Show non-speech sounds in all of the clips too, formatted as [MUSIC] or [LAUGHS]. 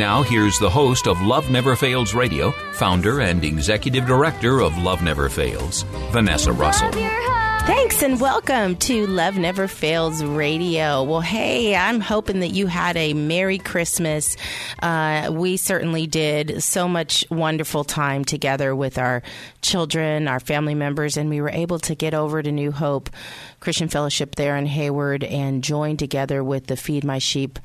Now, here's the host of Love Never Fails Radio, founder and executive director of Love Never Fails, Vanessa Russell. Love your heart. Thanks and welcome to Love Never Fails Radio. Well, hey, I'm hoping that you had a Merry Christmas. Uh, we certainly did so much wonderful time together with our children, our family members, and we were able to get over to New Hope Christian Fellowship there in Hayward and join together with the Feed My Sheep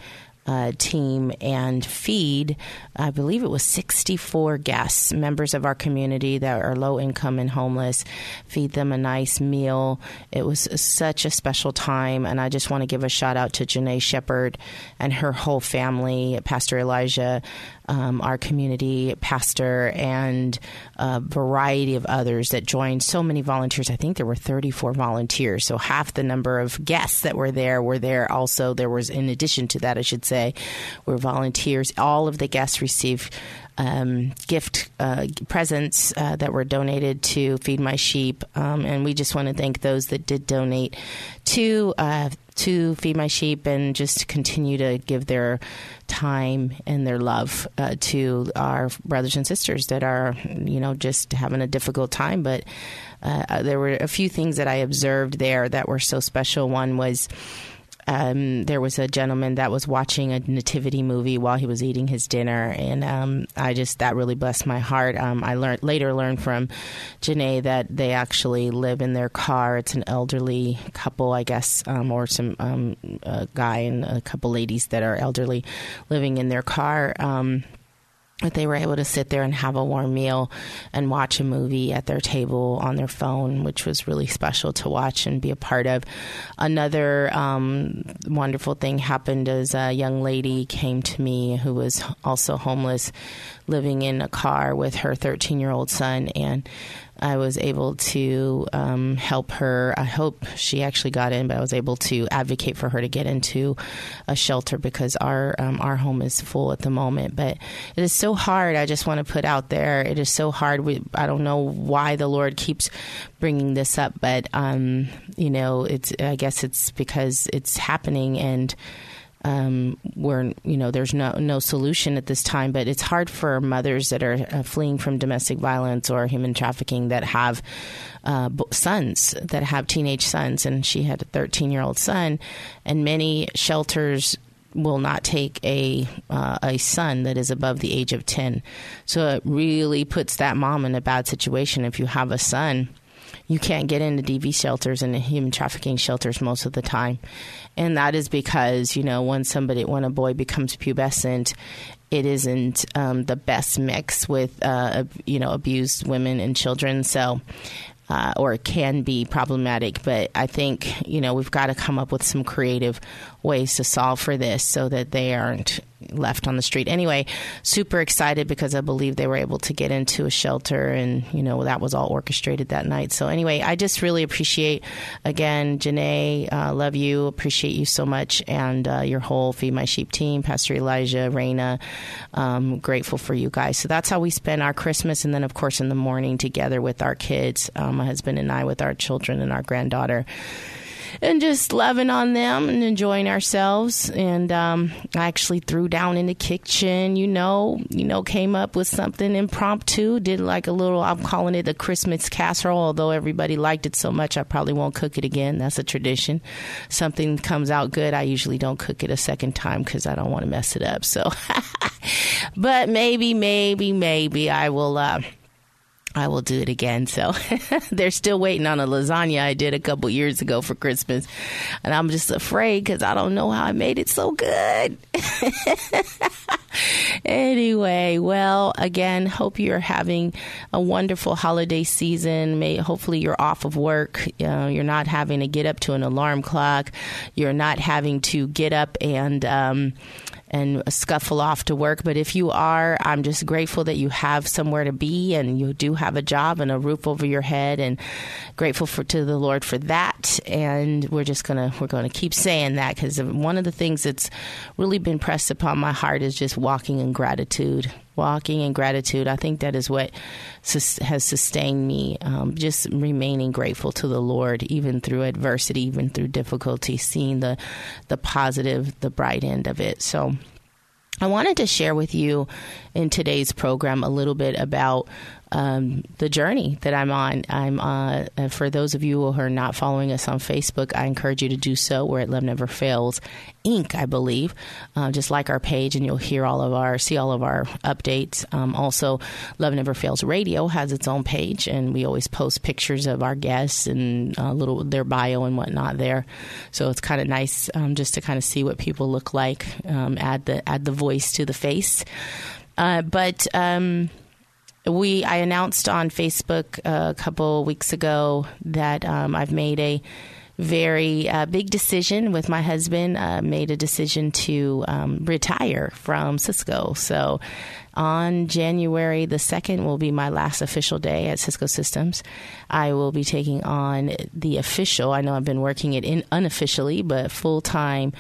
uh, team and feed, I believe it was 64 guests, members of our community that are low income and homeless, feed them a nice meal. It was such a special time, and I just want to give a shout out to Janae Shepard and her whole family, Pastor Elijah, um, our community pastor, and a variety of others that joined. So many volunteers. I think there were 34 volunteers. So half the number of guests that were there were there. Also, there was, in addition to that, I should say, were volunteers. All of the guests received um, gift uh, presents uh, that were donated to Feed My Sheep, um, and we just want to thank those that did donate to uh, to Feed My Sheep and just continue to give their time and their love uh, to our brothers and sisters that are, you know, just having a difficult time. But uh, there were a few things that I observed there that were so special. One was um, there was a gentleman that was watching a nativity movie while he was eating his dinner, and um, I just that really blessed my heart. Um, I learned later learned from Janae that they actually live in their car. It's an elderly couple, I guess, um, or some um, guy and a couple ladies that are elderly living in their car. But they were able to sit there and have a warm meal and watch a movie at their table on their phone, which was really special to watch and be a part of. Another um, wonderful thing happened as a young lady came to me who was also homeless, living in a car with her 13 year old son, and I was able to um, help her. I hope she actually got in, but I was able to advocate for her to get into a shelter because our um, our home is full at the moment. But it is so hard. I just want to put out there. It is so hard. We, I don't know why the Lord keeps bringing this up, but um, you know, it's. I guess it's because it's happening and um, where you know there's no no solution at this time. But it's hard for mothers that are uh, fleeing from domestic violence or human trafficking that have uh, sons that have teenage sons, and she had a 13 year old son, and many shelters will not take a uh, a son that is above the age of 10. So it really puts that mom in a bad situation if you have a son you can't get into DV shelters and human trafficking shelters most of the time. And that is because, you know, when somebody, when a boy becomes pubescent, it isn't um, the best mix with, uh, you know, abused women and children. So, uh, or it can be problematic. But I think, you know, we've got to come up with some creative ways to solve for this so that they aren't left on the street. Anyway, super excited because I believe they were able to get into a shelter, and you know that was all orchestrated that night. So anyway, I just really appreciate again, Janae, uh, love you, appreciate you so much, and uh, your whole Feed My Sheep team, Pastor Elijah, Raina, um, grateful for you guys. So that's how we spend our Christmas, and then of course in the morning together with our kids, um, my husband and I with our children and our granddaughter and just loving on them and enjoying ourselves. And um, I actually threw down in the kitchen, you know, you know, came up with something impromptu. Did like a little, I'm calling it a Christmas casserole. Although everybody liked it so much, I probably won't cook it again. That's a tradition. Something comes out good, I usually don't cook it a second time because I don't want to mess it up. So, [LAUGHS] but maybe, maybe, maybe I will. Uh, I will do it again. So [LAUGHS] they're still waiting on a lasagna I did a couple years ago for Christmas. And I'm just afraid because I don't know how I made it so good. [LAUGHS] anyway, well, again, hope you're having a wonderful holiday season. May hopefully you're off of work. You know, you're not having to get up to an alarm clock. You're not having to get up and um, and scuffle off to work. But if you are, I'm just grateful that you have somewhere to be and you do have a job and a roof over your head and grateful for to the Lord for that. And we're just gonna we're gonna keep saying that because one of the things that's really been pressed upon my heart is just walking in gratitude walking in gratitude. I think that is what sus- has sustained me. Um, just remaining grateful to the Lord, even through adversity, even through difficulty, seeing the the positive, the bright end of it. So. I wanted to share with you in today's program a little bit about um, the journey that I'm on. I'm uh, for those of you who are not following us on Facebook, I encourage you to do so. We're at Love Never Fails Inc. I believe. Uh, just like our page, and you'll hear all of our see all of our updates. Um, also, Love Never Fails Radio has its own page, and we always post pictures of our guests and uh, little their bio and whatnot there. So it's kind of nice um, just to kind of see what people look like. Um, add the add the voice to the face. Uh, but um, we I announced on Facebook a couple weeks ago that um, I've made a very uh, big decision with my husband. Uh, made a decision to um, retire from Cisco. So on January the second will be my last official day at Cisco Systems. I will be taking on the official. I know I've been working it in unofficially, but full time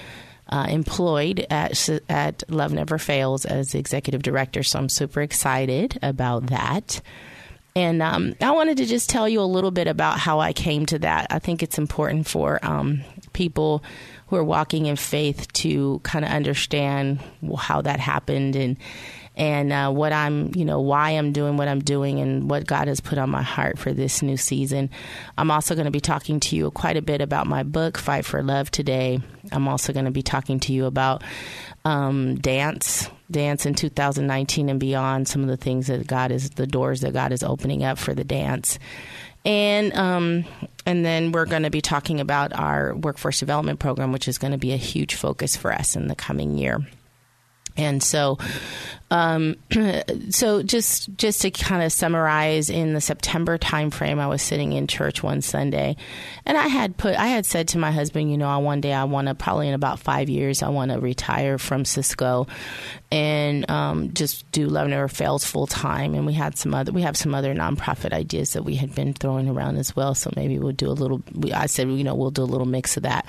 uh, employed at at Love Never Fails as executive director. So I'm super excited about that. And um, I wanted to just tell you a little bit about how I came to that. I think it's important for um, people who are walking in faith to kind of understand how that happened and and uh, what I'm, you know, why I'm doing what I'm doing and what God has put on my heart for this new season. I'm also going to be talking to you quite a bit about my book, Fight for Love, today. I'm also going to be talking to you about um, dance, dance in 2019 and beyond, some of the things that God is, the doors that God is opening up for the dance. And um, and then we're going to be talking about our workforce development program, which is going to be a huge focus for us in the coming year. And so, um, [CLEARS THROAT] so just just to kind of summarize, in the September timeframe, I was sitting in church one Sunday, and I had put I had said to my husband, you know, I, one day I want to probably in about five years I want to retire from Cisco, and um, just do Love Never Fails full time. And we had some other we have some other nonprofit ideas that we had been throwing around as well. So maybe we'll do a little. I said, you know, we'll do a little mix of that.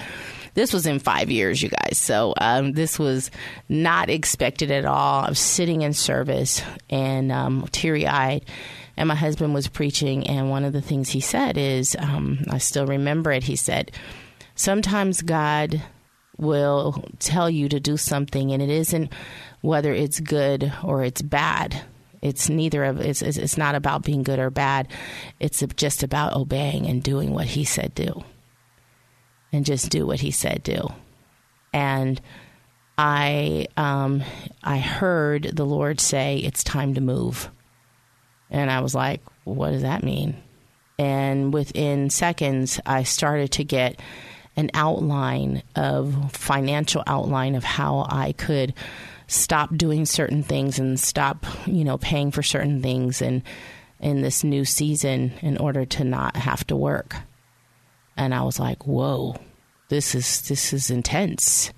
This was in five years, you guys. So um, this was not expected at all. I was sitting in service and um, teary eyed and my husband was preaching, and one of the things he said is, um, I still remember it. He said, Sometimes God will tell you to do something, and it isn't whether it's good or it's bad. It's neither of it's it's not about being good or bad. It's just about obeying and doing what He said do and just do what he said do. And I um, I heard the Lord say, "It's time to move," and I was like, "What does that mean?" And within seconds, I started to get an outline of financial outline of how I could stop doing certain things and stop, you know, paying for certain things and in this new season in order to not have to work. And I was like, whoa, this is this is intense.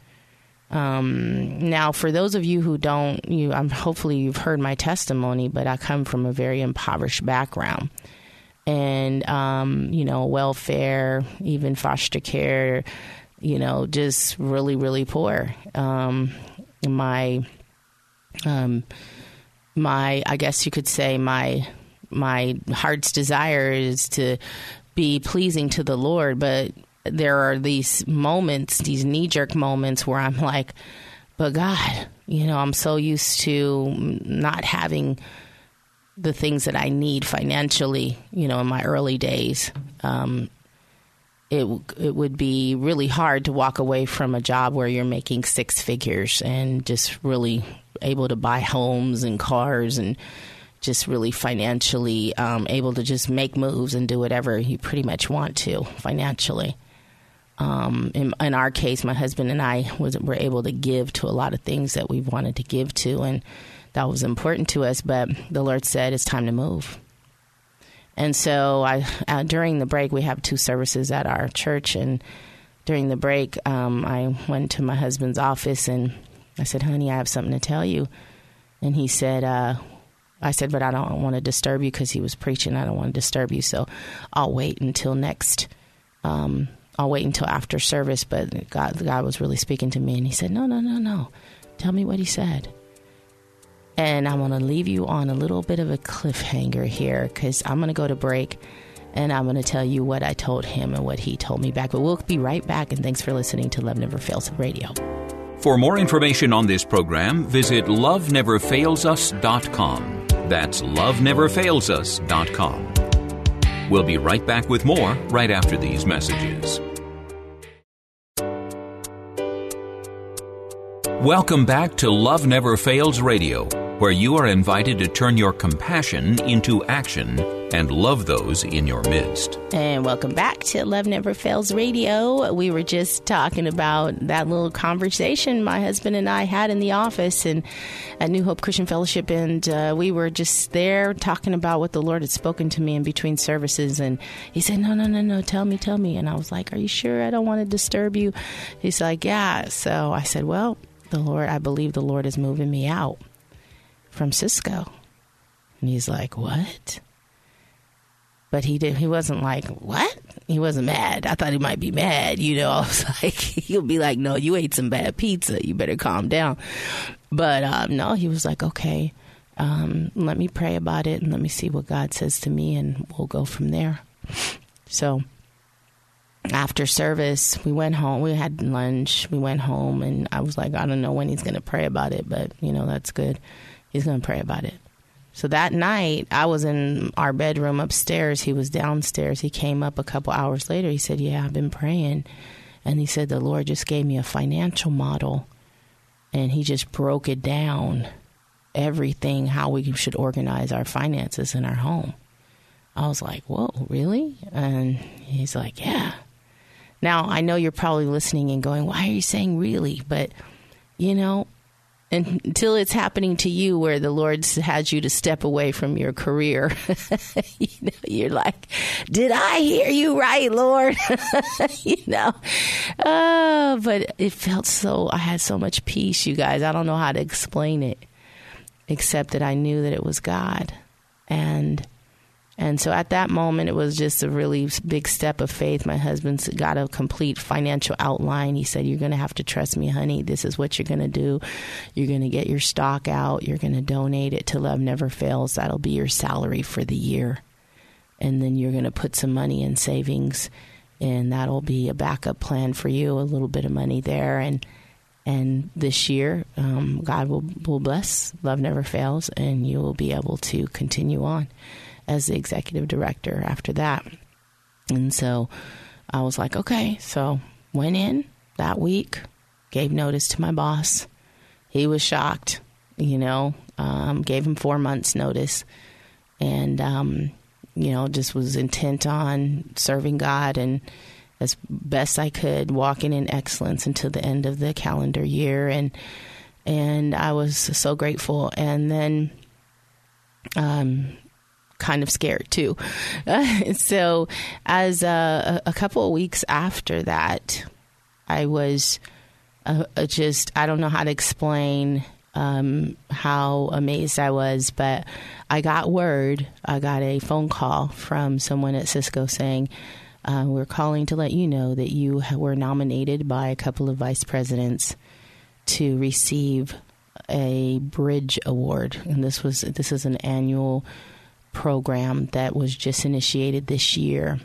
Um, now, for those of you who don't, you, I'm hopefully you've heard my testimony, but I come from a very impoverished background, and um, you know, welfare, even foster care, you know, just really, really poor. Um, my, um, my, I guess you could say my my heart's desire is to be pleasing to the Lord, but there are these moments, these knee jerk moments where I'm like, but God, you know, I'm so used to not having the things that I need financially, you know, in my early days. Um, it it would be really hard to walk away from a job where you're making six figures and just really able to buy homes and cars and just really financially um, able to just make moves and do whatever you pretty much want to financially. Um, in, in, our case, my husband and I was were able to give to a lot of things that we wanted to give to, and that was important to us. But the Lord said it's time to move. And so, I uh, during the break, we have two services at our church, and during the break, um, I went to my husband's office and I said, "Honey, I have something to tell you." And he said, uh, I said, but I don't want to disturb you because he was preaching. I don't want to disturb you, so I'll wait until next um, I'll wait until after service. But God, God was really speaking to me, and He said, No, no, no, no. Tell me what He said. And I'm going to leave you on a little bit of a cliffhanger here because I'm going to go to break and I'm going to tell you what I told him and what he told me back. But we'll be right back, and thanks for listening to Love Never Fails Radio. For more information on this program, visit loveneverfailsus.com. That's loveneverfailsus.com. We'll be right back with more right after these messages. Welcome back to Love Never Fails Radio, where you are invited to turn your compassion into action and love those in your midst. And welcome back to Love Never Fails Radio. We were just talking about that little conversation my husband and I had in the office and at New Hope Christian Fellowship, and uh, we were just there talking about what the Lord had spoken to me in between services. And he said, "No, no, no, no, tell me, tell me." And I was like, "Are you sure? I don't want to disturb you." He's like, "Yeah." So I said, "Well, the Lord, I believe the Lord is moving me out from Cisco." And he's like, "What?" but he did. He wasn't like what? He wasn't mad. I thought he might be mad. You know, [LAUGHS] I was like, he'll be like, "No, you ate some bad pizza. You better calm down." But um, no, he was like, "Okay, um, let me pray about it and let me see what God says to me, and we'll go from there." So after service, we went home. We had lunch. We went home, and I was like, "I don't know when he's going to pray about it, but you know, that's good. He's going to pray about it." So that night, I was in our bedroom upstairs. He was downstairs. He came up a couple hours later. He said, Yeah, I've been praying. And he said, The Lord just gave me a financial model. And he just broke it down everything, how we should organize our finances in our home. I was like, Whoa, really? And he's like, Yeah. Now, I know you're probably listening and going, Why are you saying really? But, you know, until it's happening to you where the Lord has you to step away from your career. [LAUGHS] you know, you're like, did I hear you right, Lord? [LAUGHS] you know, oh, but it felt so, I had so much peace, you guys. I don't know how to explain it, except that I knew that it was God. And and so at that moment, it was just a really big step of faith. My husband's got a complete financial outline. He said, You're going to have to trust me, honey. This is what you're going to do. You're going to get your stock out. You're going to donate it to Love Never Fails. That'll be your salary for the year. And then you're going to put some money in savings, and that'll be a backup plan for you, a little bit of money there. And and this year, um, God will, will bless Love Never Fails, and you will be able to continue on as the executive director after that. And so I was like, okay. So went in that week, gave notice to my boss. He was shocked, you know, um, gave him four months' notice. And, um, you know, just was intent on serving God and as best I could, walking in excellence until the end of the calendar year. And, and I was so grateful. And then, um, kind of scared too. Uh, [LAUGHS] so, as uh, a couple of weeks after that, I was uh, uh, just I don't know how to explain um, how amazed I was, but I got word, I got a phone call from someone at Cisco saying, uh, "We're calling to let you know that you were nominated by a couple of vice presidents to receive a Bridge Award, and this was this is an annual program that was just initiated this year,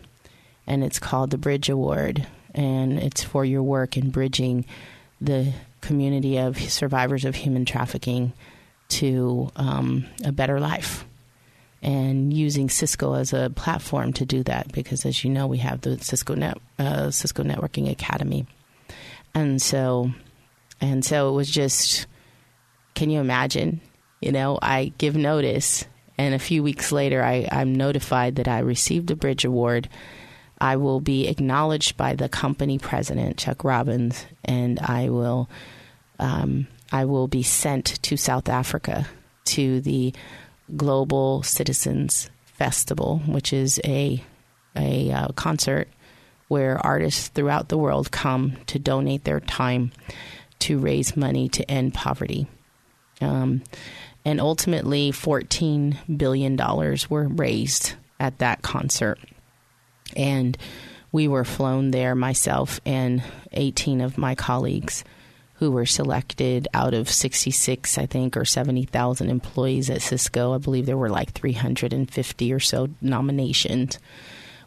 and it's called the Bridge Award, and it's for your work in bridging the community of survivors of human trafficking to um, a better life. And using Cisco as a platform to do that, because as you know, we have the Cisco Net uh, Cisco Networking Academy, and so and so it was just. Can you imagine? You know, I give notice, and a few weeks later, I, I'm notified that I received a Bridge Award. I will be acknowledged by the company president, Chuck Robbins, and I will um, I will be sent to South Africa to the Global Citizens Festival, which is a a uh, concert where artists throughout the world come to donate their time to raise money to end poverty. Um, and ultimately, $14 billion were raised at that concert. And we were flown there, myself and 18 of my colleagues who were selected out of 66, I think, or 70,000 employees at Cisco. I believe there were like 350 or so nominations.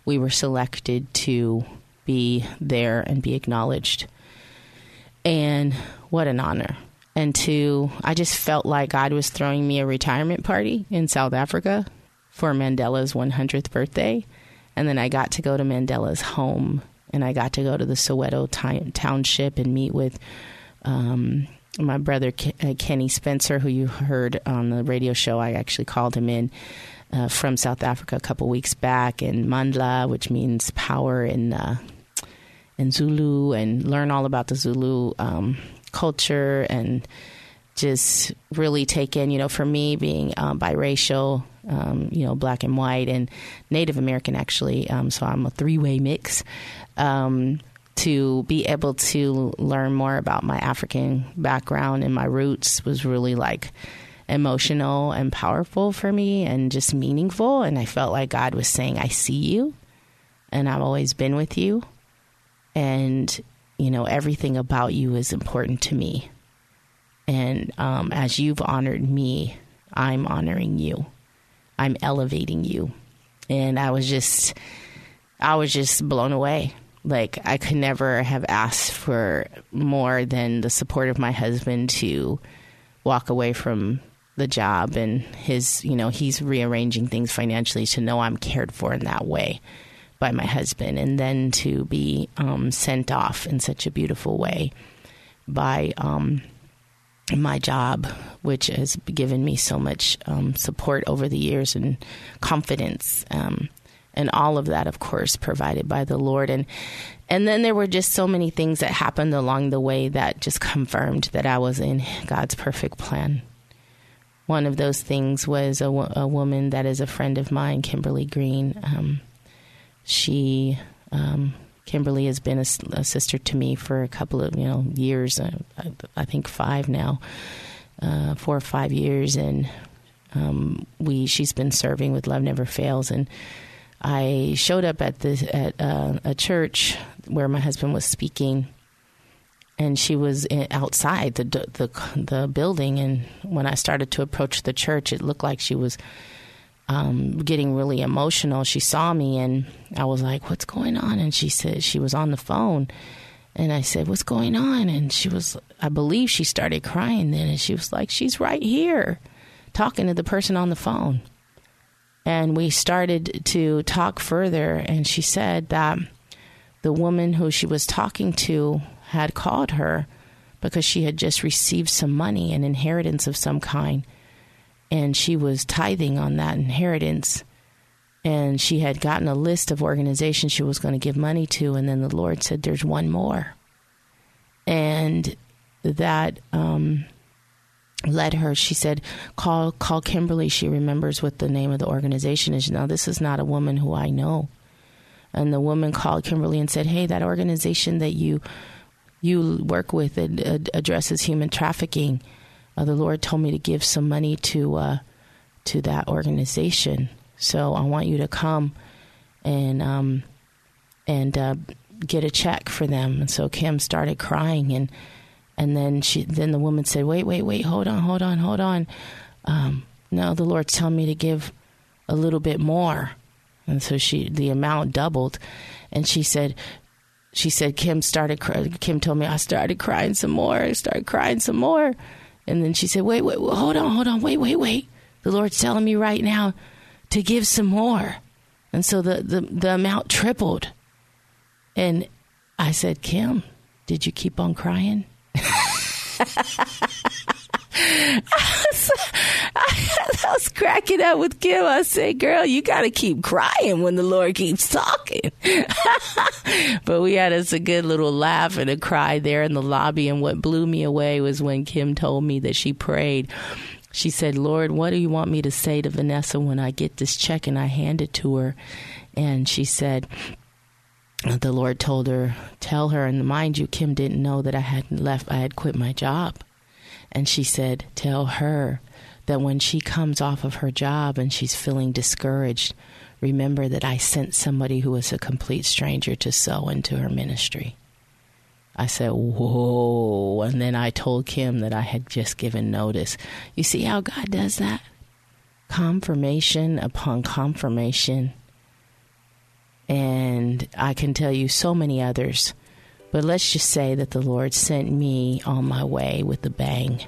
We were selected to be there and be acknowledged. And what an honor. And to, I just felt like God was throwing me a retirement party in South Africa for Mandela's 100th birthday. And then I got to go to Mandela's home and I got to go to the Soweto t- township and meet with um, my brother uh, Kenny Spencer, who you heard on the radio show. I actually called him in uh, from South Africa a couple weeks back, and Mandla, which means power in uh, in Zulu, and learn all about the Zulu um, culture and just really take in. You know, for me being um, biracial. Um, you know, black and white and Native American, actually. Um, so I'm a three way mix. Um, to be able to learn more about my African background and my roots was really like emotional and powerful for me and just meaningful. And I felt like God was saying, I see you and I've always been with you. And, you know, everything about you is important to me. And um, as you've honored me, I'm honoring you. I'm elevating you. And I was just, I was just blown away like I could never have asked for more than the support of my husband to walk away from the job and his, you know, he's rearranging things financially to know I'm cared for in that way by my husband, and then to be um, sent off in such a beautiful way by um, my job, which has given me so much um, support over the years and confidence. Um, and all of that, of course, provided by the Lord. And and then there were just so many things that happened along the way that just confirmed that I was in God's perfect plan. One of those things was a, a woman that is a friend of mine, Kimberly Green. Um, she, um, Kimberly, has been a, a, sister to me for a couple of you know years. Uh, I, I, think five now, uh, four or five years, and um, we she's been serving with Love Never Fails and I showed up at the at uh, a church where my husband was speaking, and she was in, outside the, the the building. And when I started to approach the church, it looked like she was um, getting really emotional. She saw me, and I was like, "What's going on?" And she said she was on the phone. And I said, What's going on? And she was, I believe she started crying then. And she was like, She's right here talking to the person on the phone. And we started to talk further, and she said that the woman who she was talking to had called her because she had just received some money, an inheritance of some kind, and she was tithing on that inheritance. And she had gotten a list of organizations she was going to give money to, and then the Lord said, There's one more. And that um, led her she said call call kimberly she remembers what the name of the organization is now this is not a woman who i know and the woman called kimberly and said hey that organization that you you work with uh, addresses human trafficking. Uh, the Lord told me to give some money to uh, to that organization. So I want you to come and um, and uh, get a check for them. And so Kim started crying, and and then she then the woman said, "Wait, wait, wait, hold on, hold on, hold on. Um, no, the Lord's telling me to give a little bit more." And so she the amount doubled, and she said. She said Kim started. Kim told me I started crying some more. I started crying some more, and then she said, "Wait, wait, hold on, hold on, wait, wait, wait. The Lord's telling me right now to give some more." And so the, the, the amount tripled. And I said, Kim, did you keep on crying? [LAUGHS] I was cracking up with Kim. I said, girl, you got to keep crying when the Lord keeps talking. [LAUGHS] but we had us a good little laugh and a cry there in the lobby. And what blew me away was when Kim told me that she prayed she said, Lord, what do you want me to say to Vanessa when I get this check? And I hand it to her. And she said, the Lord told her, tell her, and mind you, Kim didn't know that I hadn't left, I had quit my job. And she said, tell her that when she comes off of her job and she's feeling discouraged, remember that I sent somebody who was a complete stranger to sow into her ministry. I said, Whoa. And then I told Kim that I had just given notice. You see how God does that? Confirmation upon confirmation. And I can tell you so many others. But let's just say that the Lord sent me on my way with a bang.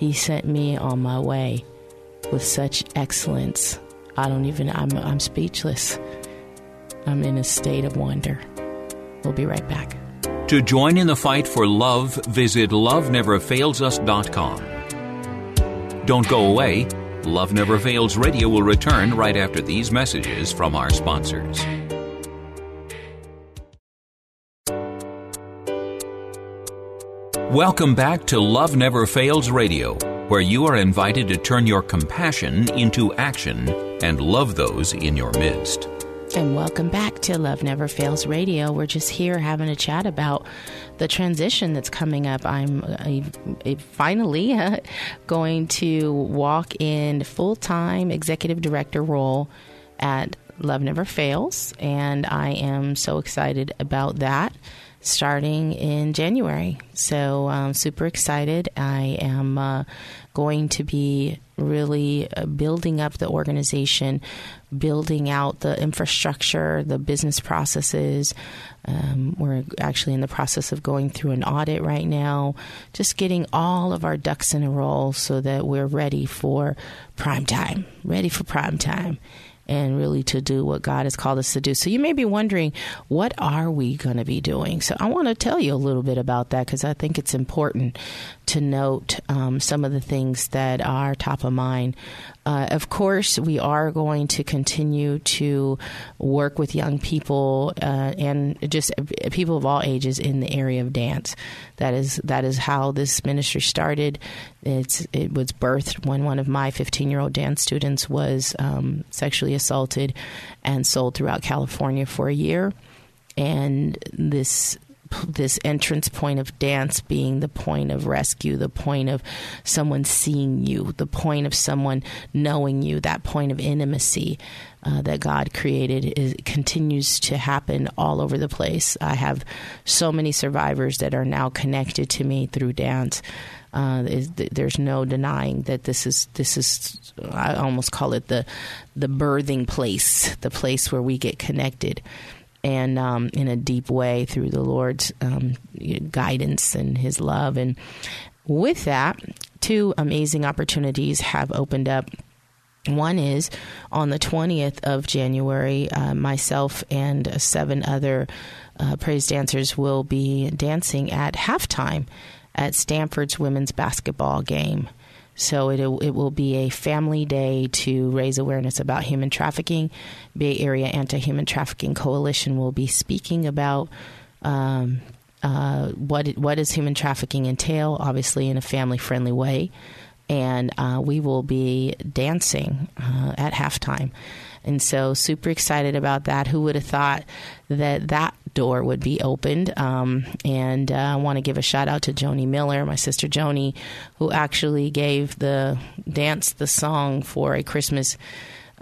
He sent me on my way with such excellence. I don't even, I'm, I'm speechless. I'm in a state of wonder. We'll be right back. To join in the fight for love, visit loveneverfailsus.com. Don't go away. Love Never Fails Radio will return right after these messages from our sponsors. Welcome back to Love Never Fails Radio, where you are invited to turn your compassion into action and love those in your midst. And welcome back to Love Never Fails Radio. We're just here having a chat about the transition that's coming up. I'm uh, finally uh, [LAUGHS] going to walk in full time executive director role at Love Never Fails, and I am so excited about that starting in January. So I'm super excited. I am uh, going to be really uh, building up the organization, building out the infrastructure, the business processes. Um, we're actually in the process of going through an audit right now, just getting all of our ducks in a row so that we're ready for prime time, ready for prime time and really to do what God has called us to do. So you may be wondering, what are we going to be doing? So I want to tell you a little bit about that because I think it's important to note um, some of the things that are top of mind. Uh, of course, we are going to continue to work with young people uh, and just people of all ages in the area of dance. That is that is how this ministry started. It's it was birthed when one of my 15 year old dance students was um, sexually assaulted and sold throughout California for a year, and this this entrance point of dance being the point of rescue, the point of someone seeing you, the point of someone knowing you, that point of intimacy uh, that God created is, continues to happen all over the place. I have so many survivors that are now connected to me through dance. Uh, there's no denying that this is this is I almost call it the the birthing place, the place where we get connected and um, in a deep way through the Lord's um, guidance and His love. And with that, two amazing opportunities have opened up. One is on the 20th of January, uh, myself and seven other uh, praise dancers will be dancing at halftime at Stanford's women's basketball game. So it it will be a family day to raise awareness about human trafficking. Bay Area Anti Human Trafficking Coalition will be speaking about. Um, uh, what what does human trafficking entail? Obviously, in a family friendly way, and uh, we will be dancing uh, at halftime. And so, super excited about that. Who would have thought that that door would be opened. Um, and uh, I want to give a shout out to Joni Miller, my sister Joni, who actually gave the dance, the song for a Christmas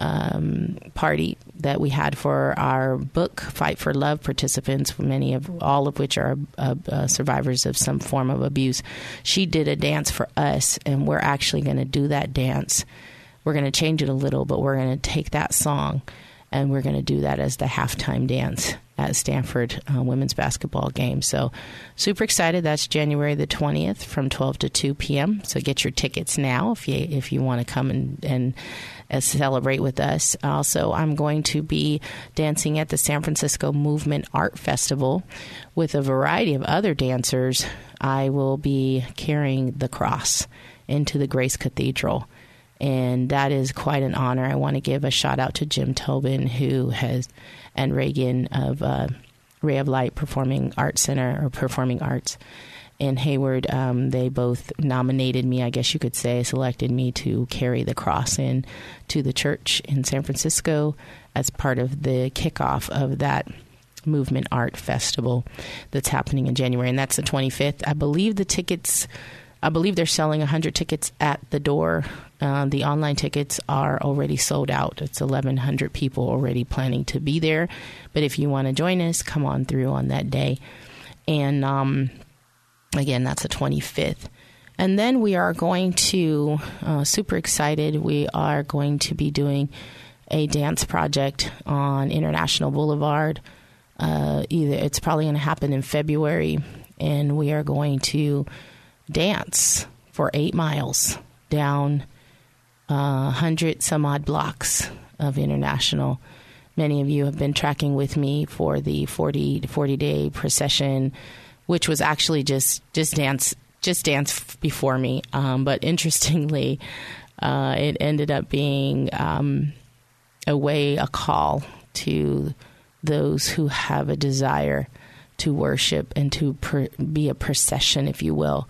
um, party that we had for our book Fight for Love participants, many of all of which are uh, uh, survivors of some form of abuse. She did a dance for us, and we're actually going to do that dance. We're going to change it a little, but we're going to take that song and we're going to do that as the halftime dance at Stanford uh, women's basketball game. So, super excited. That's January the 20th from 12 to 2 p.m. So, get your tickets now if you if you want to come and and uh, celebrate with us. Also, I'm going to be dancing at the San Francisco Movement Art Festival with a variety of other dancers. I will be carrying the cross into the Grace Cathedral and that is quite an honor. I want to give a shout out to Jim Tobin, who has, and Reagan of uh, Ray of Light Performing Arts Center or Performing Arts in Hayward. Um, they both nominated me, I guess you could say, selected me to carry the cross in to the church in San Francisco as part of the kickoff of that movement art festival that's happening in January, and that's the 25th. I believe the tickets I believe they're selling 100 tickets at the door. Uh, the online tickets are already sold out. It's 1,100 people already planning to be there. But if you want to join us, come on through on that day. And um, again, that's the 25th. And then we are going to, uh, super excited, we are going to be doing a dance project on International Boulevard. Uh, either it's probably going to happen in February, and we are going to dance for eight miles down uh, hundred some odd blocks of international. Many of you have been tracking with me for the 40 40 day procession, which was actually just just dance just dance before me. Um, but interestingly, uh, it ended up being um, a way, a call to those who have a desire to worship and to per- be a procession, if you will,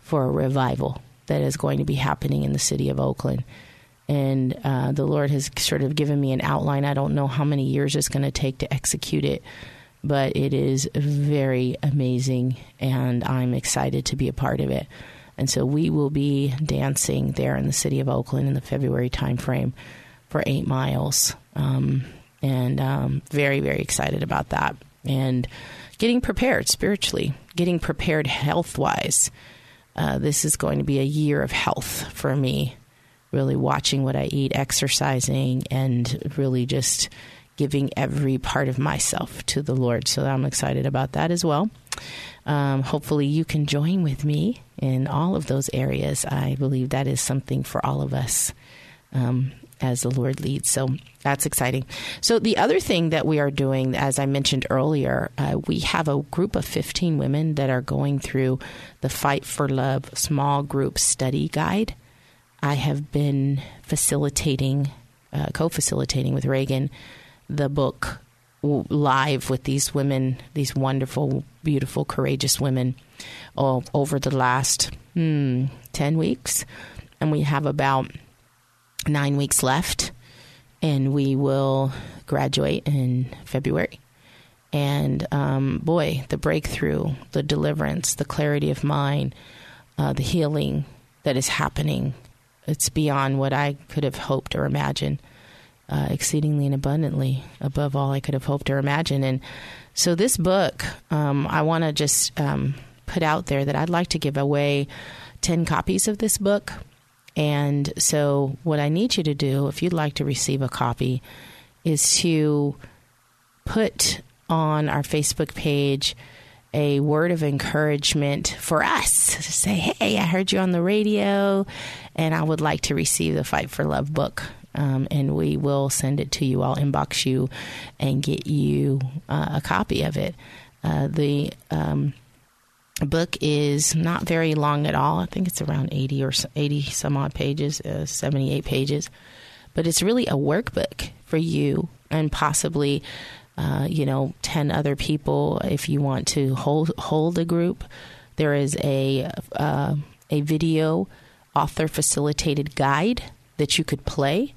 for a revival that is going to be happening in the city of Oakland. And uh, the Lord has sort of given me an outline. I don't know how many years it's going to take to execute it, but it is very amazing, and I'm excited to be a part of it. And so we will be dancing there in the city of Oakland in the February timeframe for eight miles. Um, and um, very, very excited about that. And getting prepared spiritually, getting prepared health wise uh, this is going to be a year of health for me. Really watching what I eat, exercising, and really just giving every part of myself to the Lord. So I'm excited about that as well. Um, hopefully, you can join with me in all of those areas. I believe that is something for all of us. Um, as the Lord leads. So that's exciting. So the other thing that we are doing, as I mentioned earlier, uh, we have a group of 15 women that are going through the Fight for Love small group study guide. I have been facilitating, uh, co-facilitating with Reagan, the book live with these women, these wonderful, beautiful, courageous women, over the last hmm, 10 weeks. And we have about nine weeks left, and we will graduate in February. And um, boy, the breakthrough, the deliverance, the clarity of mind, uh, the healing that is happening, it's beyond what I could have hoped or imagined. Uh, exceedingly and abundantly above all I could have hoped or imagined. And so, this book, um, I want to just um, put out there that I'd like to give away 10 copies of this book and so, what I need you to do, if you'd like to receive a copy, is to put on our Facebook page a word of encouragement for us. To say, hey, I heard you on the radio, and I would like to receive the Fight for Love book. Um, and we will send it to you. I'll inbox you and get you uh, a copy of it. Uh, the um, book is not very long at all. I think it's around 80 or 80 some odd pages, uh, 78 pages. But it's really a workbook for you and possibly, uh, you know, 10 other people if you want to hold, hold a group. There is a, uh, a video author facilitated guide that you could play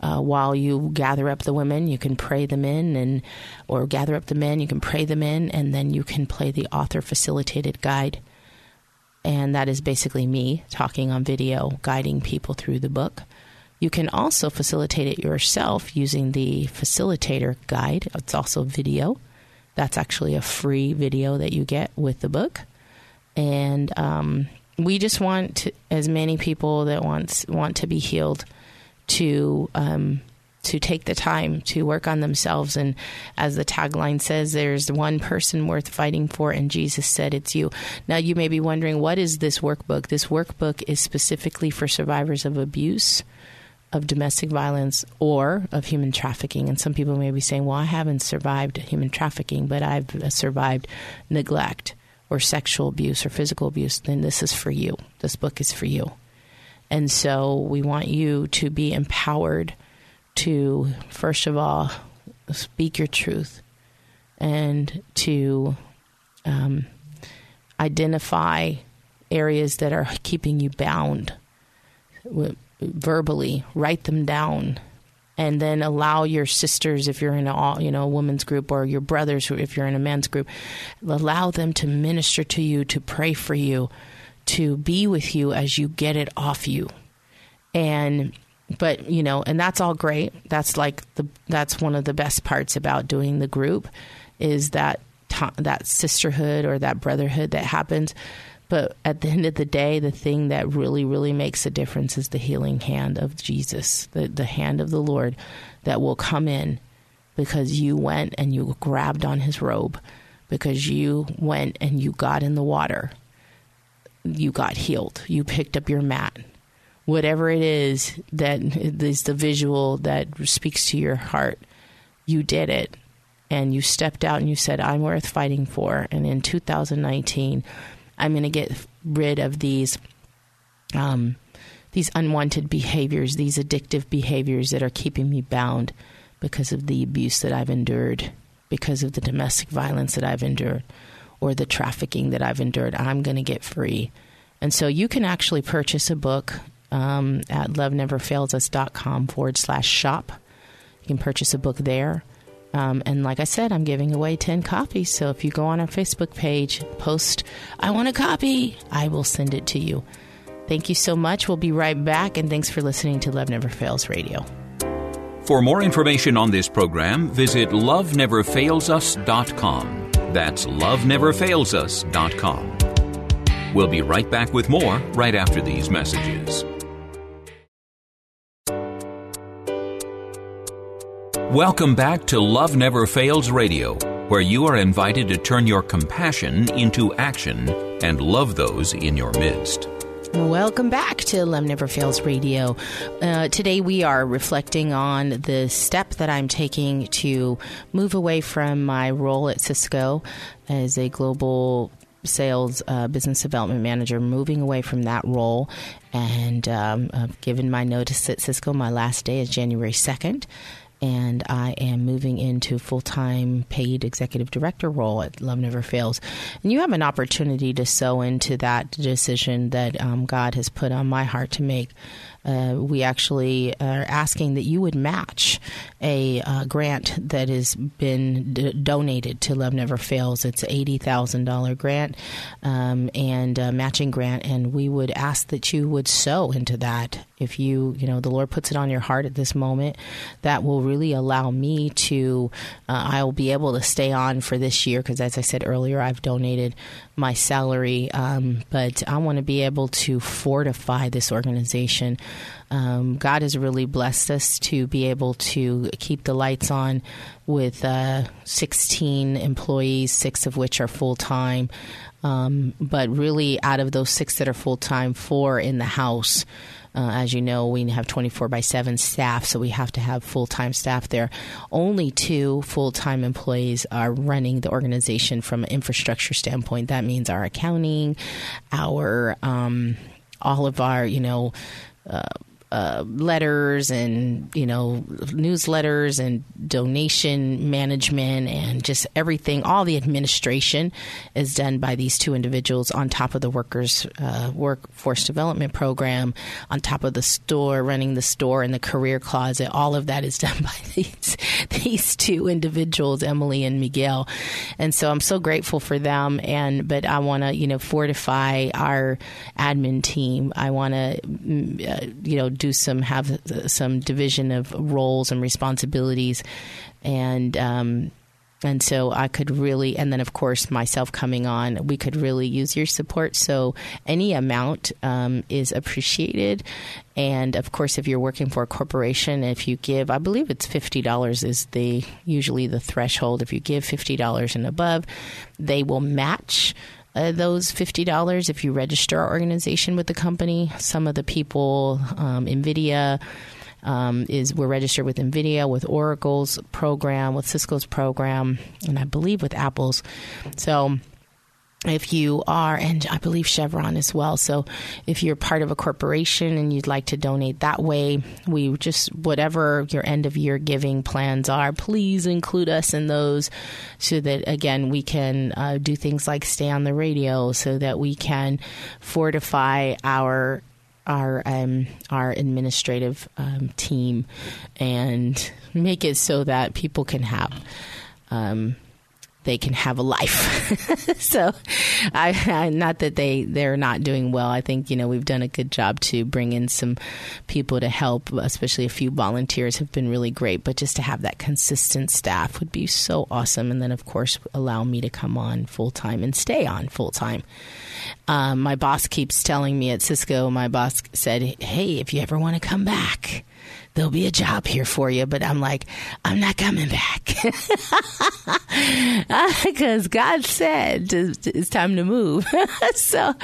uh, while you gather up the women, you can pray them in, and or gather up the men, you can pray them in, and then you can play the author facilitated guide. And that is basically me talking on video, guiding people through the book. You can also facilitate it yourself using the facilitator guide. It's also video. That's actually a free video that you get with the book. And um, we just want to, as many people that wants want to be healed to um, to take the time to work on themselves. And as the tagline says, there's one person worth fighting for, and Jesus said it's you. Now, you may be wondering, what is this workbook? This workbook is specifically for survivors of abuse, of domestic violence, or of human trafficking. And some people may be saying, well, I haven't survived human trafficking, but I've survived neglect or sexual abuse or physical abuse. Then this is for you. This book is for you. And so we want you to be empowered to, first of all, speak your truth and to um, identify areas that are keeping you bound verbally, write them down. And then allow your sisters, if you're in a you know a women's group, or your brothers, if you're in a men's group, allow them to minister to you, to pray for you, to be with you as you get it off you. And but you know, and that's all great. That's like the that's one of the best parts about doing the group is that that sisterhood or that brotherhood that happens. But at the end of the day, the thing that really, really makes a difference is the healing hand of Jesus, the, the hand of the Lord that will come in because you went and you grabbed on his robe, because you went and you got in the water you got healed. You picked up your mat. Whatever it is that is the visual that speaks to your heart, you did it. And you stepped out and you said, I'm worth fighting for. And in 2019, I'm going to get rid of these um, these unwanted behaviors, these addictive behaviors that are keeping me bound because of the abuse that I've endured, because of the domestic violence that I've endured or the trafficking that I've endured. I'm going to get free. And so you can actually purchase a book um, at loveneverfailsus.com forward slash shop. You can purchase a book there. Um, and like I said, I'm giving away 10 copies. So if you go on our Facebook page, post, I want a copy, I will send it to you. Thank you so much. We'll be right back. And thanks for listening to Love Never Fails Radio. For more information on this program, visit loveneverfailsus.com. That's loveneverfailsus.com. We'll be right back with more right after these messages. Welcome back to Love Never Fails Radio, where you are invited to turn your compassion into action and love those in your midst. Welcome back to Love Never Fails Radio. Uh, today we are reflecting on the step that I'm taking to move away from my role at Cisco as a global sales uh, business development manager, moving away from that role. And um, I've given my notice at Cisco. My last day is January 2nd and I am moving into full time paid executive director role at Love Never Fails. And you have an opportunity to sow into that decision that um, God has put on my heart to make uh, we actually are asking that you would match a uh, grant that has been d- donated to Love Never Fails. It's an eighty thousand dollar grant um, and a matching grant, and we would ask that you would sow into that. If you, you know, the Lord puts it on your heart at this moment, that will really allow me to. Uh, I will be able to stay on for this year because, as I said earlier, I've donated my salary, um, but I want to be able to fortify this organization um, God has really blessed us to be able to keep the lights on with uh, 16 employees, six of which are full time. Um, but really, out of those six that are full time, four in the house. Uh, as you know, we have 24 by 7 staff, so we have to have full time staff there. Only two full time employees are running the organization from an infrastructure standpoint. That means our accounting, our um, all of our, you know, uh, uh, letters and you know newsletters and donation management and just everything. All the administration is done by these two individuals on top of the workers uh, workforce development program, on top of the store, running the store and the career closet. All of that is done [LAUGHS] by these these two individuals, Emily and Miguel. And so I'm so grateful for them. And but I want to you know fortify our admin team. I want to uh, you know do some have some division of roles and responsibilities, and um, and so I could really, and then of course myself coming on, we could really use your support. So any amount um, is appreciated, and of course if you're working for a corporation, if you give, I believe it's fifty dollars is the usually the threshold. If you give fifty dollars and above, they will match uh, those $50 if you register our organization with the company. Some of the people, um, NVIDIA, um, is we're registered with NVIDIA, with Oracle's program, with Cisco's program, and I believe with Apple's. So if you are, and I believe Chevron as well. So if you're part of a corporation and you'd like to donate that way, we just, whatever your end of year giving plans are, please include us in those so that, again, we can uh, do things like stay on the radio so that we can fortify our our um, our administrative um, team and make it so that people can have um, they can have a life. [LAUGHS] so, I, I, not that they they're not doing well. I think you know we've done a good job to bring in some people to help, especially a few volunteers have been really great. But just to have that consistent staff would be so awesome. And then of course allow me to come on full time and stay on full time. Um, my boss keeps telling me at Cisco. My boss said, "Hey, if you ever want to come back." There'll be a job here for you. But I'm like, I'm not coming back [LAUGHS] because God said it's time to move. [LAUGHS] so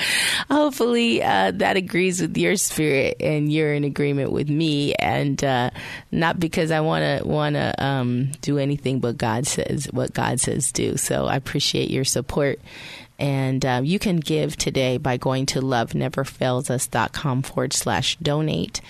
hopefully uh, that agrees with your spirit and you're in agreement with me, and uh, not because I want to want to um, do anything but God says what God says do. So I appreciate your support. And um, you can give today by going to loveneverfailsus.com forward slash donate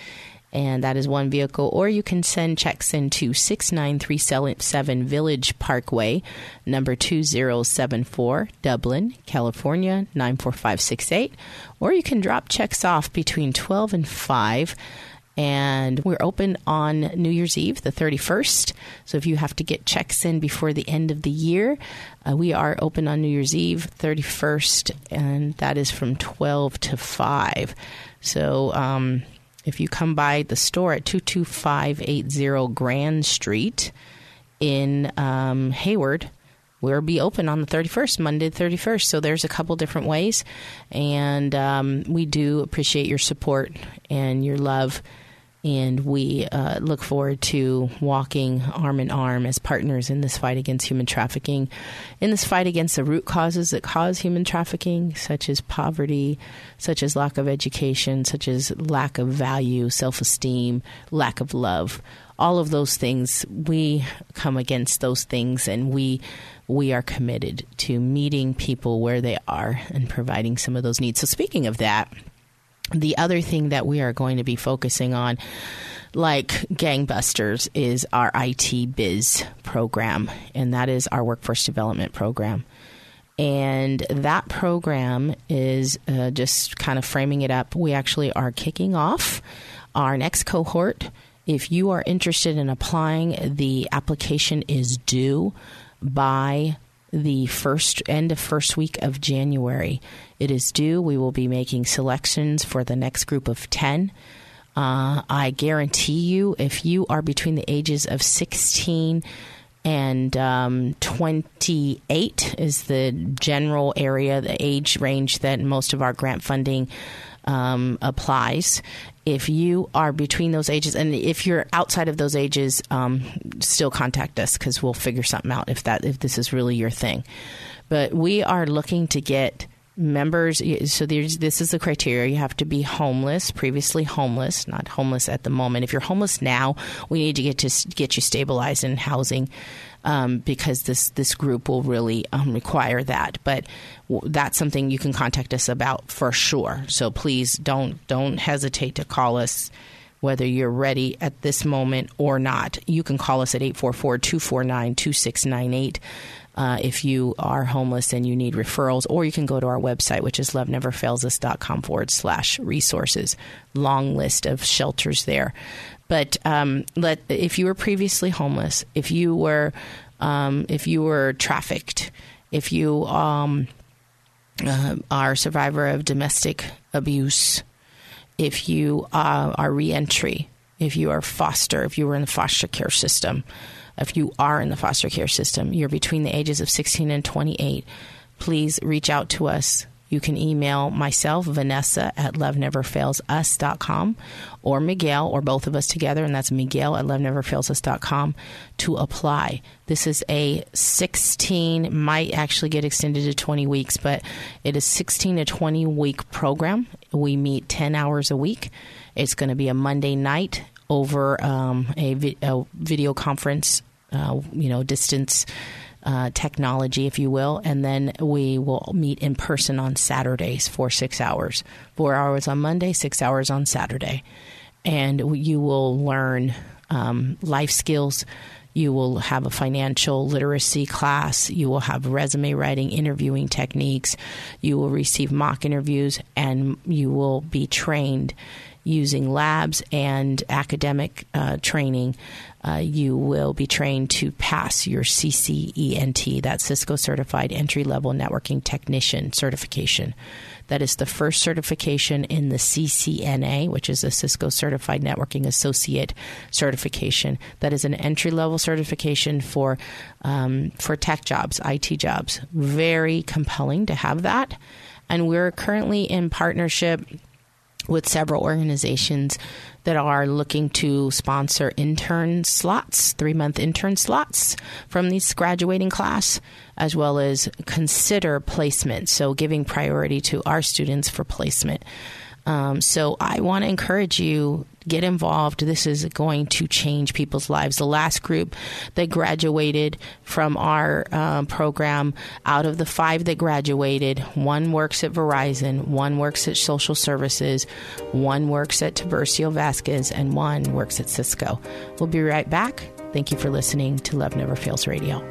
and that is one vehicle. Or you can send checks into 6937 Village Parkway, number 2074, Dublin, California 94568. Or you can drop checks off between 12 and 5 and we're open on New Year's Eve, the 31st. So if you have to get checks in before the end of the year, uh, we are open on New Year's Eve, 31st, and that is from 12 to 5. So, um, if you come by the store at 22580 Grand Street in um, Hayward, we'll be open on the 31st, Monday the 31st. So there's a couple different ways. And um, we do appreciate your support and your love and we uh, look forward to walking arm in arm as partners in this fight against human trafficking, in this fight against the root causes that cause human trafficking, such as poverty, such as lack of education, such as lack of value, self esteem, lack of love. All of those things, we come against those things, and we we are committed to meeting people where they are and providing some of those needs. So, speaking of that the other thing that we are going to be focusing on, like gangbusters, is our IT biz program, and that is our workforce development program. And that program is uh, just kind of framing it up. We actually are kicking off our next cohort. If you are interested in applying, the application is due by the first end of first week of January. It is due. We will be making selections for the next group of 10. Uh, I guarantee you, if you are between the ages of 16 and um, 28 is the general area, the age range that most of our grant funding um, applies. If you are between those ages, and if you're outside of those ages, um, still contact us because we'll figure something out if that if this is really your thing. But we are looking to get members so this is the criteria you have to be homeless previously homeless not homeless at the moment if you're homeless now we need to get to get you stabilized in housing um, because this this group will really um, require that. But w- that's something you can contact us about for sure. So please don't don't hesitate to call us whether you're ready at this moment or not. You can call us at 844 249 2698. Uh, if you are homeless and you need referrals, or you can go to our website, which is loveneverfailsus.com forward slash resources. Long list of shelters there. But um, let if you were previously homeless, if you were um, if you were trafficked, if you um, uh, are a survivor of domestic abuse, if you uh, are reentry, if you are foster, if you were in the foster care system, if you are in the foster care system, you're between the ages of 16 and 28, please reach out to us. You can email myself, Vanessa, at loveneverfailsus.com, or Miguel, or both of us together, and that's Miguel at loveneverfailsus.com to apply. This is a 16, might actually get extended to 20 weeks, but it is 16 to 20 week program. We meet 10 hours a week. It's going to be a Monday night over um, a, vi- a video conference, uh, you know, distance uh, technology, if you will, and then we will meet in person on Saturdays for six hours. Four hours on Monday, six hours on Saturday. And you will learn um, life skills. You will have a financial literacy class. You will have resume writing, interviewing techniques. You will receive mock interviews, and you will be trained using labs and academic uh, training, uh, you will be trained to pass your CCENT, that Cisco Certified Entry Level Networking Technician certification. That is the first certification in the CCNA, which is a Cisco Certified Networking Associate certification. That is an entry level certification for um, for tech jobs, IT jobs. Very compelling to have that. And we're currently in partnership with several organizations that are looking to sponsor intern slots, three month intern slots from this graduating class, as well as consider placement. So, giving priority to our students for placement. Um, so, I want to encourage you get involved. This is going to change people's lives. The last group that graduated from our um, program, out of the five that graduated, one works at Verizon, one works at Social Services, one works at Tiburcio Vasquez, and one works at Cisco. We'll be right back. Thank you for listening to Love Never Fails Radio.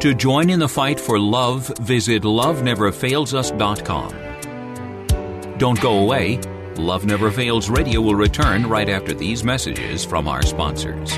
To join in the fight for love, visit loveneverfailsus.com. Don't go away. Love Never Fails Radio will return right after these messages from our sponsors.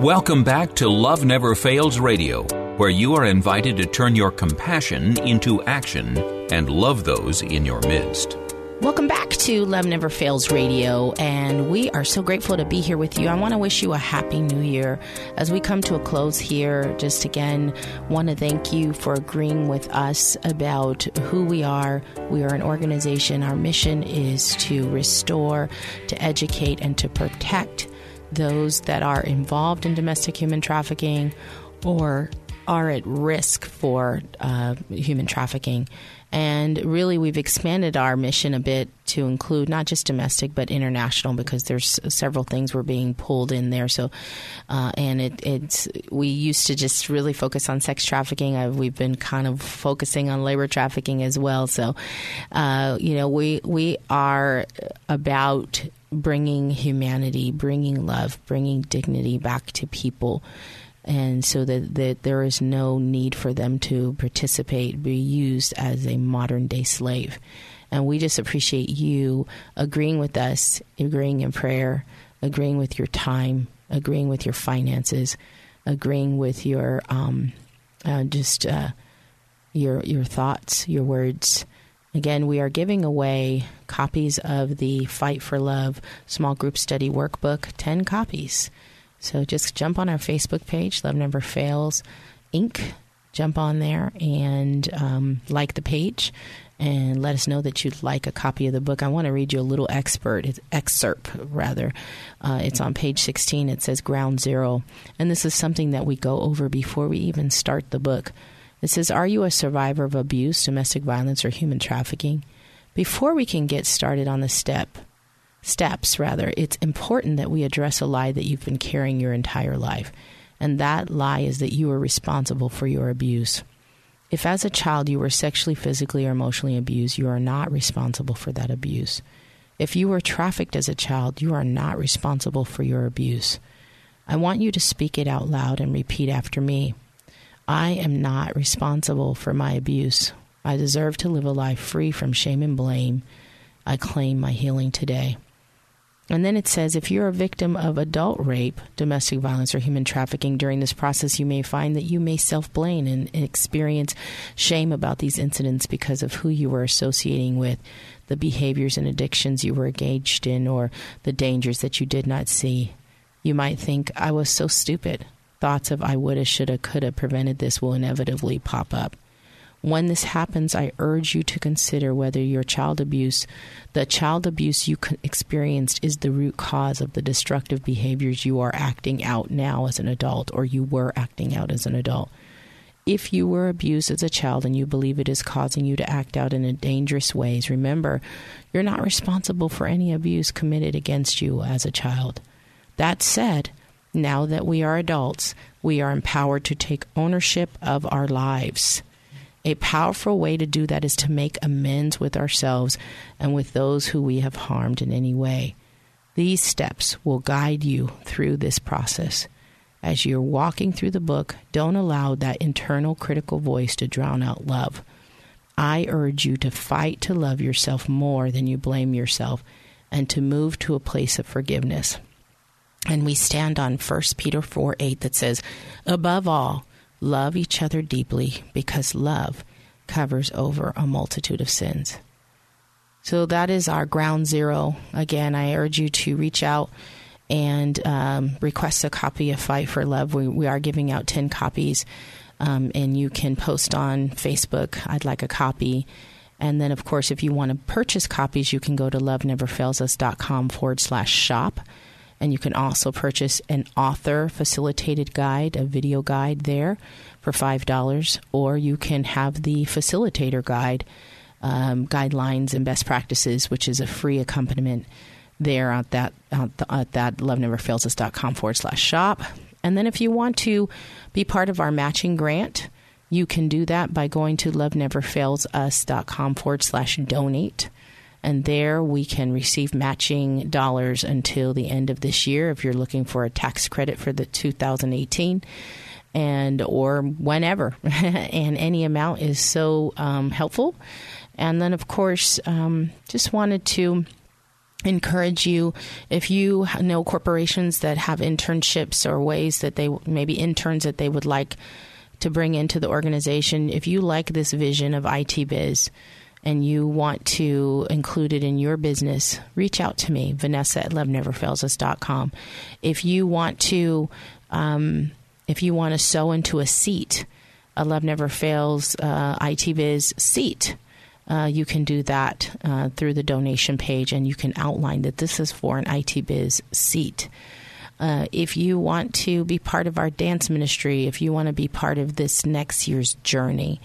Welcome back to Love Never Fails Radio, where you are invited to turn your compassion into action and love those in your midst. Welcome back to Love Never Fails Radio, and we are so grateful to be here with you. I want to wish you a happy new year. As we come to a close here, just again, want to thank you for agreeing with us about who we are. We are an organization. Our mission is to restore, to educate, and to protect those that are involved in domestic human trafficking or are at risk for uh, human trafficking. And really, we've expanded our mission a bit to include not just domestic but international because there's several things we're being pulled in there. So, uh, and it, it's we used to just really focus on sex trafficking. Uh, we've been kind of focusing on labor trafficking as well. So, uh, you know, we we are about bringing humanity, bringing love, bringing dignity back to people and so that, that there is no need for them to participate, be used as a modern day slave. And we just appreciate you agreeing with us, agreeing in prayer, agreeing with your time, agreeing with your finances, agreeing with your um, uh, just uh, your your thoughts, your words. Again, we are giving away copies of the Fight for Love small group study workbook, 10 copies. So just jump on our Facebook page, Love Never Fails Inc. Jump on there and um, like the page and let us know that you'd like a copy of the book. I want to read you a little expert excerpt, rather. Uh, it's on page 16. It says Ground Zero. And this is something that we go over before we even start the book. It says, Are you a survivor of abuse, domestic violence, or human trafficking? Before we can get started on the step, steps, rather, it's important that we address a lie that you've been carrying your entire life. And that lie is that you are responsible for your abuse. If as a child you were sexually, physically, or emotionally abused, you are not responsible for that abuse. If you were trafficked as a child, you are not responsible for your abuse. I want you to speak it out loud and repeat after me. I am not responsible for my abuse. I deserve to live a life free from shame and blame. I claim my healing today. And then it says if you're a victim of adult rape, domestic violence, or human trafficking during this process, you may find that you may self blame and experience shame about these incidents because of who you were associating with, the behaviors and addictions you were engaged in, or the dangers that you did not see. You might think, I was so stupid. Thoughts of I woulda, shoulda, coulda prevented this will inevitably pop up. When this happens, I urge you to consider whether your child abuse, the child abuse you experienced, is the root cause of the destructive behaviors you are acting out now as an adult or you were acting out as an adult. If you were abused as a child and you believe it is causing you to act out in dangerous ways, remember, you're not responsible for any abuse committed against you as a child. That said, now that we are adults, we are empowered to take ownership of our lives. A powerful way to do that is to make amends with ourselves and with those who we have harmed in any way. These steps will guide you through this process. As you're walking through the book, don't allow that internal critical voice to drown out love. I urge you to fight to love yourself more than you blame yourself and to move to a place of forgiveness. And we stand on 1 Peter 4 8 that says, Above all, Love each other deeply because love covers over a multitude of sins. So that is our ground zero. Again, I urge you to reach out and um, request a copy of Fight for Love. We, we are giving out 10 copies, um, and you can post on Facebook, I'd like a copy. And then, of course, if you want to purchase copies, you can go to loveneverfailsus.com forward slash shop and you can also purchase an author facilitated guide, a video guide there for $5, or you can have the facilitator guide, um, guidelines and best practices, which is a free accompaniment there at that, at, the, at that loveneverfailsus.com forward slash shop. And then if you want to be part of our matching grant, you can do that by going to loveneverfailsus.com forward slash donate and there we can receive matching dollars until the end of this year if you're looking for a tax credit for the 2018 and or whenever. [LAUGHS] And any amount is so um, helpful. And then of course um, just wanted to encourage you if you know corporations that have internships or ways that they maybe interns that they would like to bring into the organization if you like this vision of IT biz and you want to include it in your business, reach out to me, Vanessa at loveneverfailsus.com. If you want to, um, if you want to sow into a seat, a Love Never Fails uh, IT Biz seat, uh, you can do that uh, through the donation page, and you can outline that this is for an IT Biz seat. Uh, if you want to be part of our dance ministry, if you want to be part of this next year's journey,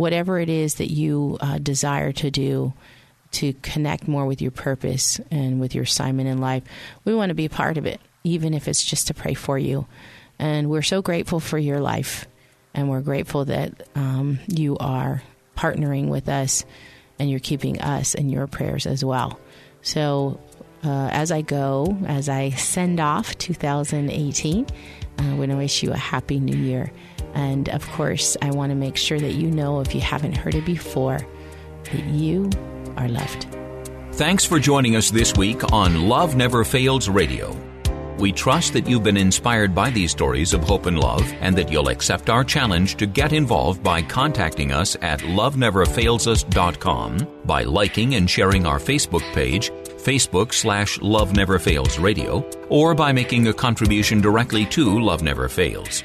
whatever it is that you uh, desire to do to connect more with your purpose and with your assignment in life, we want to be part of it, even if it's just to pray for you. And we're so grateful for your life, and we're grateful that um, you are partnering with us and you're keeping us in your prayers as well. So, uh, as I go, as I send off 2018, I want to wish you a happy new year. And of course, I want to make sure that you know, if you haven't heard it before, that you are loved. Thanks for joining us this week on Love Never Fails Radio. We trust that you've been inspired by these stories of hope and love and that you'll accept our challenge to get involved by contacting us at loveneverfailsus.com, by liking and sharing our Facebook page, Facebook slash Love Never Fails Radio, or by making a contribution directly to Love Never Fails.